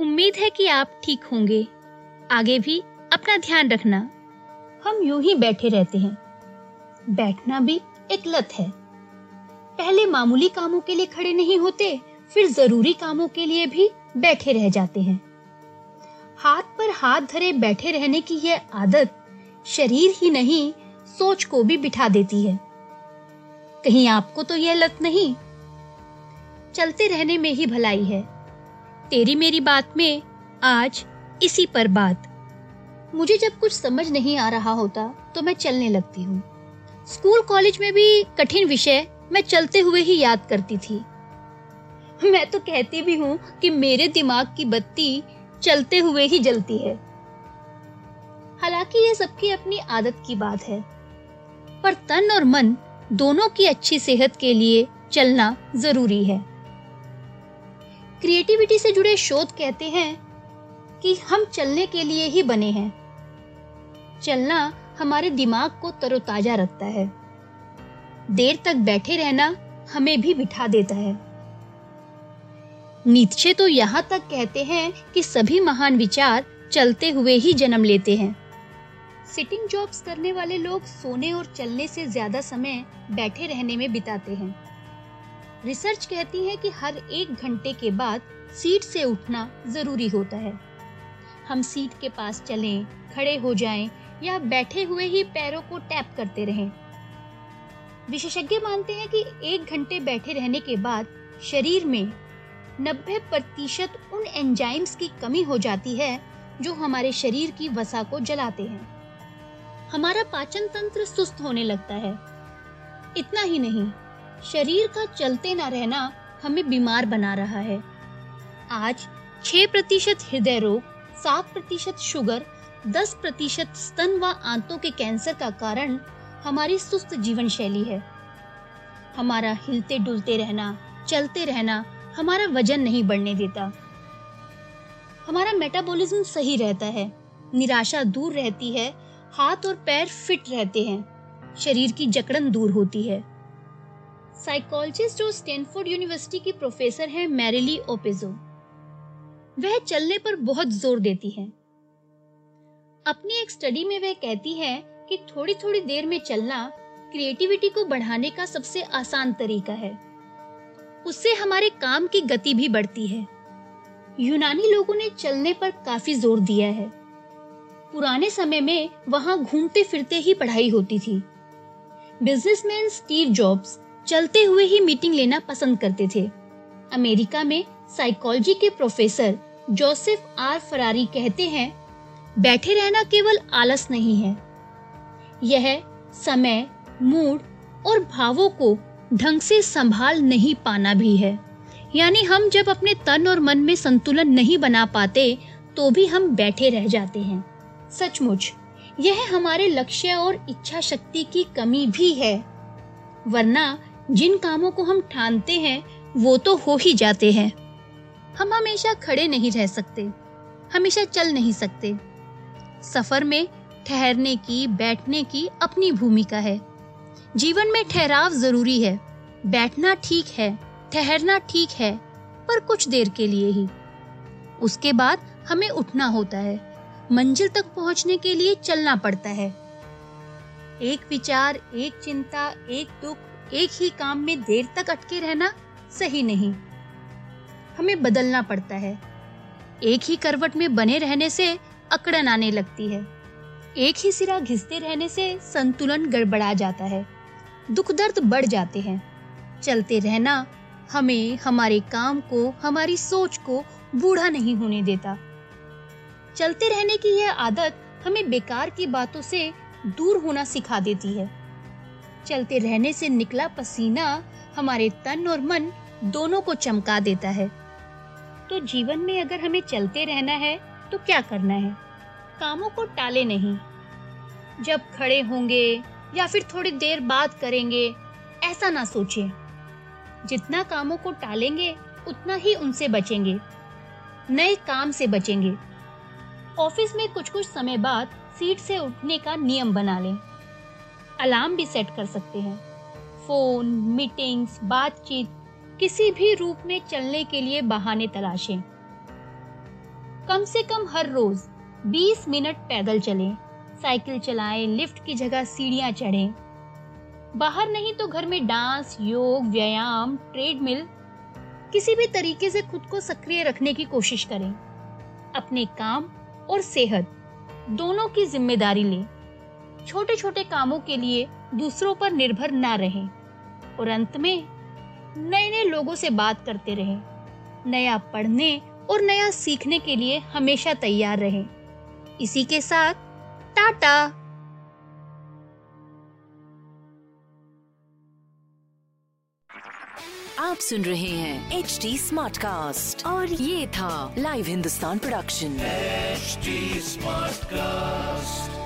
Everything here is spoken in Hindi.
उम्मीद है कि आप ठीक होंगे। आगे भी अपना ध्यान रखना। हम यूँ ही बैठे रहते हैं। बैठना भी एक लत है। पहले मामूली कामों के लिए खड़े नहीं होते, फिर ज़रूरी कामों के लिए भी बैठे रह जाते हैं। हाथ पर हाथ धरे बैठे रहने की यह आदत शरीर ही नहीं, सोच को भी बिठा देती है। कहीं आपको तो यह लत नहीं। चलते रहने में ही भलाई है। तेरी मेरी बात में आज इसी पर बात। मुझे जब कुछ समझ नहीं आ रहा होता तो मैं चलने लगती हूँ। स्कूल कॉलेज में भी कठिन विषय मैं चलते हुए ही याद करती थी। मैं तो कहती भी हूँ कि मेरे दिमाग की बत्ती चलते हुए ही जलती है। हालाँकि ये सबकी अपनी आदत की बात है। पर तन और मन दोनों की अच्छी सेहत के लिए चलना ज़रूरी है। क्रिएटिविटी से जुड़े शोध कहते हैं कि हम चलने के लिए ही बने हैं। चलना हमारे दिमाग को तरोताजा रखता है। देर तक बैठे रहना हमें भी बिठा देता है। नीचे तो यहाँ तक कहते हैं कि सभी महान विचार चलते हुए ही जन्म लेते हैं। सिटिंग जॉब्स करने वाले लोग सोने और चलने से ज़्यादा समय बैठे रहने में बिताते हैं। रिसर्च कहती है कि हर एक घंटे के बाद सीट से उठना ज़रूरी होता है। हम सीट के पास चलें, खड़े हो जाएँ या बैठे हुए ही पैरों को टैप करते रहें। विशेषज्ञ मानते हैं कि एक घंटे बैठे रहने के बाद शरीर में 90 प्रतिशत उन एंजाइम्स की कमी हो जाती है जो हमारे शरीर की वसा को जलाते हैं। हमारा पाचन तंत्र सुस्त होने लगता है। इतना ही नहीं शरीर का चलते न रहना हमें बीमार बना रहा है। आज 6 प्रतिशत हृदय रोग, सात प्रतिशत शुगर, दस प्रतिशत स्तन व आंतों के कैंसर का कारण हमारी सुस्त जीवन शैली है। हमारा हिलते डुलते रहना, चलते रहना हमारा वज़न नहीं बढ़ने देता। हमारा मेटाबॉलिज्म सही रहता है, निराशा दूर रहती है, हाथ और पैर फिट रहते हैं, शरीर की जकड़न दूर होती है। साइकोलॉजिस्ट और स्टैनफोर्ड यूनिवर्सिटी की प्रोफेसर हैं मैरिली ओपेजो। वह चलने पर बहुत ज़ोर देती है। अपनी एक स्टडी में वह कहती है कि थोड़ी थोड़ी देर में चलना क्रिएटिविटी को बढ़ाने का सबसे आसान तरीका है। उससे हमारे काम की गति भी बढ़ती है। यूनानी लोगों ने चलने पर काफ़ी ज़ोर दिया है। पुराने समय में वहाँ घूमते फिरते ही पढ़ाई होती थी। बिजनेसमैन स्टीव जॉब्स चलते हुए ही मीटिंग लेना पसंद करते थे। अमेरिका में साइकोलॉजी के प्रोफेसर जोसेफ आर फरारी कहते हैं, बैठे रहना केवल आलस नहीं है। यह समय मूड और भावों को ढंग से संभाल नहीं पाना भी है। यानी हम जब अपने तन और मन में संतुलन नहीं बना पाते तो भी हम बैठे रह जाते हैं। सचमुच, यह हमारे लक्ष्य और इच्छा शक्ति की कमी भी है। वरना जिन कामों को हम ठानते हैं, वो तो हो ही जाते हैं। हम हमेशा खड़े नहीं रह सकते, हमेशा चल नहीं सकते। सफ़र में ठहरने की, बैठने की अपनी भूमिका है। जीवन में ठहराव ज़रूरी है। बैठना ठीक है, ठहरना ठीक है, पर कुछ देर के लिए ही। उसके बाद हमें उठना होता है। मंजिल तक पहुँचने के लिए चलना पड़ता है। एक विचार, एक चिंता, एक दुख एक ही काम में देर तक अटके रहना सही नहीं। हमें बदलना पड़ता है। एक ही करवट में बने रहने से अकड़न आने लगती है। एक ही सिरा घिसते रहने से संतुलन गड़बड़ा जाता है। दुख दर्द बढ़ जाते हैं। चलते रहना हमें हमारे काम को, हमारी सोच को बूढ़ा नहीं होने देता। चलते रहने की यह आदत हमें बेकार की बातों से दूर होना सिखा देती है। चलते रहने से निकला पसीना हमारे तन और मन दोनों को चमका देता है। तो जीवन में अगर हमें चलते रहना है तो क्या करना है? कामों को टाले नहीं। जब खड़े होंगे या फिर थोड़ी देर बाद करेंगे, ऐसा ना सोचें। जितना कामों को टालेंगे, उतना ही उनसे बचेंगे। नए काम से बचेंगे। ऑफ़िस में कुछ कुछ समय बाद सीट से उठने का नियम बना लें। अलार्म भी सेट कर सकते हैं। फ़ोन, मीटिंग्स, बातचीत, किसी भी रूप में चलने के लिए बहाने तलाशें। कम से कम हर रोज 20 मिनट पैदल चलें, साइकिल चलाएँ, लिफ्ट की जगह सीढ़ियाँ चढ़ें। बाहर नहीं तो घर में डांस, योग, व्यायाम, ट्रेडमिल, किसी भी तरीके से खुद को सक्रिय रखने की कोशिश करें। अपने काम और सेहत, दोनों की ज़िम्मेदारी लें। छोटे छोटे कामों के लिए दूसरों पर निर्भर ना रहें। और अंत में नए नए लोगों से बात करते रहें। नया पढ़ने और नया सीखने के लिए हमेशा तैयार रहें। इसी के साथ टाटा! आप सुन रहे हैं एच डी स्मार्ट कास्ट और ये था live Hindustan production smart cast